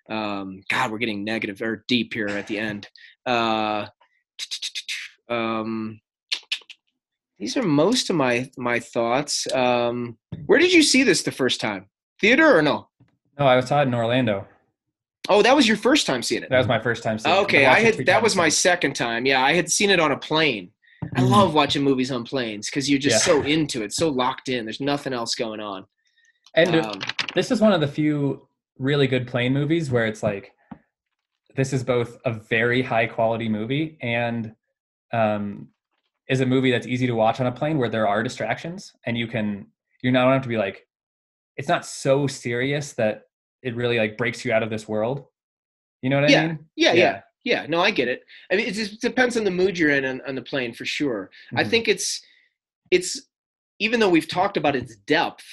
Um, God, we're getting negative or deep here at the end. Uh, um, these are most of my my thoughts. Um, where did you see this the first time? Theater or no? No, I saw it in Orlando. Oh, that was your first time seeing it. That was my first time seeing. it. Okay, I've I had that was my second time. Yeah, I had seen it on a plane. I Mhm. love watching movies on planes because you're just Yeah. so into it, so locked in. There's nothing else going on. And Um, this is one of the few really good plane movies where it's like this is both a very high quality movie and um, is a movie that's easy to watch on a plane where there are distractions and you can you not have to be like it's not so serious that it really like breaks you out of this world you know what Yeah, i mean yeah, yeah, yeah. Yeah, No, I get it. I mean, it just depends on the mood you're in on, on the plane for sure. I Mhm. think it's it's even though we've talked about its depth,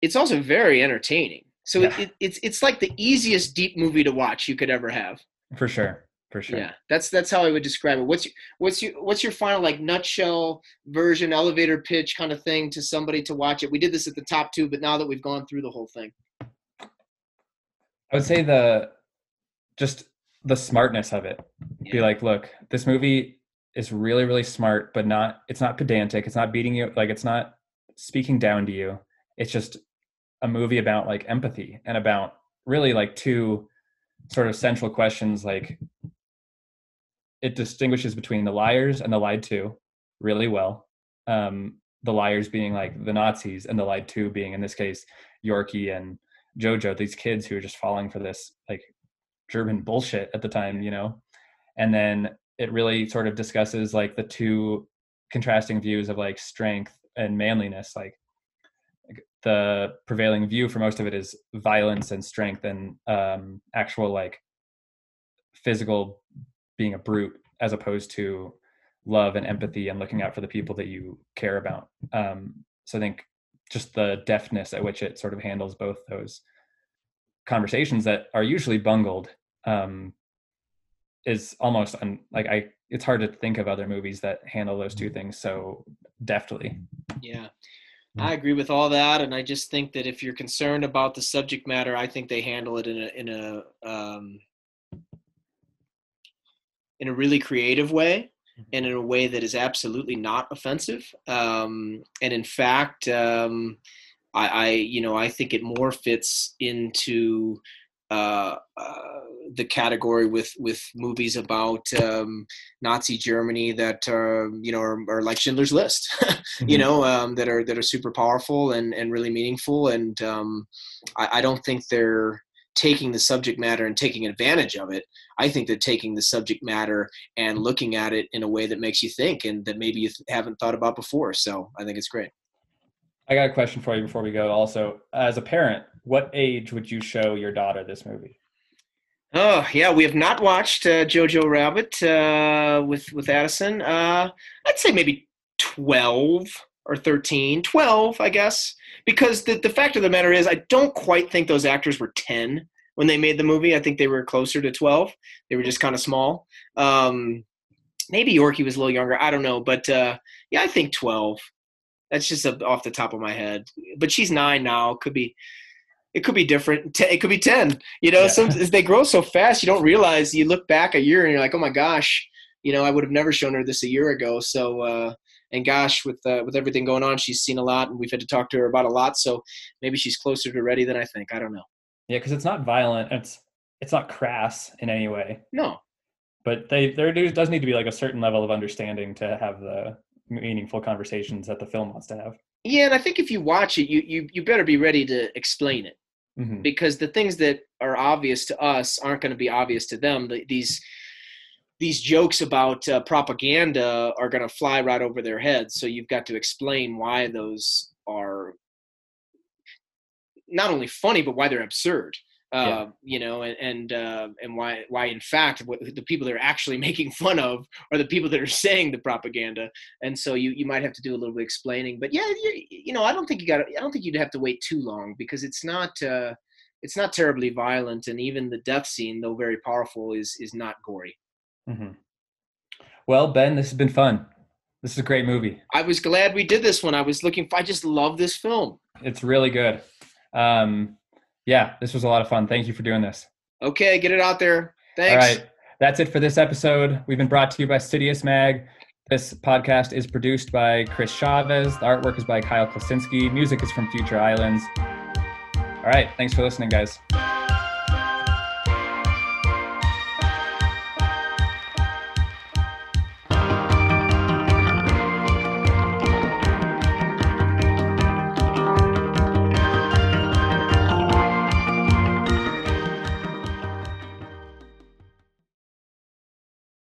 it's also very entertaining. So Yeah. it, it, it's it's like the easiest deep movie to watch you could ever have. for sure for sure. Yeah, that's that's how I would describe it. What's your, what's your what's your final like nutshell version, elevator pitch kind of thing to somebody to watch it? We did this at the top two, but now that we've gone through the whole thing, i would say the just the smartness of it. Be like look this movie is really really smart but not it's not pedantic. It's not beating you like it's not speaking down to you. It's just a movie about like empathy and about really like two sort of central questions like it distinguishes between the liars and the lied to really well. Um the liars being like the nazis and the lied to being in this case yorkie and jojo these kids who are just falling for this like german bullshit at the time you know? And then it really sort of discusses like the two contrasting views of like strength and manliness like the prevailing view for most of it is violence and strength and um actual like physical being a brute as opposed to love and empathy and looking out for the people that you care about. Um, so I think just the deftness at which it sort of handles both those conversations that are usually bungled um, is almost un- like I. It's hard to think of other movies that handle those two things so deftly. Yeah. I agree with all that, and I just think that if you're concerned about the subject matter, I think they handle it in a in a um, in a really creative way and in a way that is absolutely not offensive. Um, and in fact, um, I, I, you know, I think it more fits into uh, uh, the category with with movies about um, Nazi Germany that are you know are, are like Schindler's List, mm-hmm. you know um, that are that are super powerful and and really meaningful. And um, I, I, don't think they're taking the subject matter and taking advantage of it. I think that taking the subject matter and looking at it in a way that makes you think and that maybe you haven't thought about before. So I think it's great. I got a question for you before we go. Also, as a parent, what age would you show your daughter this movie? Oh yeah, we have not watched uh, Jojo Rabbit uh, with with Addison. Uh, I'd say maybe twelve or 13, 12, I guess. Because the, the fact of the matter is, I don't quite think those actors were 10 when they made the movie. I think they were closer to 12. They were just kind of small. Um, maybe Yorkie was a little younger. I don't know. But uh, yeah, I think 12. That's just a, off the top of my head. But she's nine now. Could be. It could be different. It could be ten. You know, yeah. some they grow so fast, you don't realize. You look back a year and you're like, "Oh my gosh, you know, I would have never shown her this a year ago." So, uh, and gosh, with uh, with everything going on, she's seen a lot, and we've had to talk to her about a lot. So maybe she's closer to ready than I think. I don't know. Yeah, because it's not violent. It's it's not crass in any way. No. But they there does need to be like a certain level of understanding to have the meaningful conversations that the film wants to have. Yeah, and I think if you watch it, you you you better be ready to explain it. Mm-hmm. Because the things that are obvious to us aren't going to be obvious to them. The, these these jokes about uh, propaganda are going to fly right over their heads. So you've got to explain why those are not only funny, but why they're absurd. Uh, yeah. You know, and and, uh, and why why in fact what, the people that are actually making fun of are the people that are saying the propaganda. And so you you might have to do a little bit of explaining. But yeah, you, you know, I don't think you got I don't think you'd have to wait too long because it's not. Uh, it's not terribly violent, and even the death scene, though very powerful, is is not gory. Mm-hmm. Well, Ben, this has been fun. This is a great movie. I was glad we did this one. I was looking. For, I just love this film. It's really good. Um, yeah, this was a lot of fun. Thank you for doing this. Okay, get it out there. Thanks. All right, that's it for this episode. We've been brought to you by Sidious Mag. This podcast is produced by Chris Chavez. The artwork is by Kyle Klasinski. Music is from Future Islands. All right, thanks for listening, guys.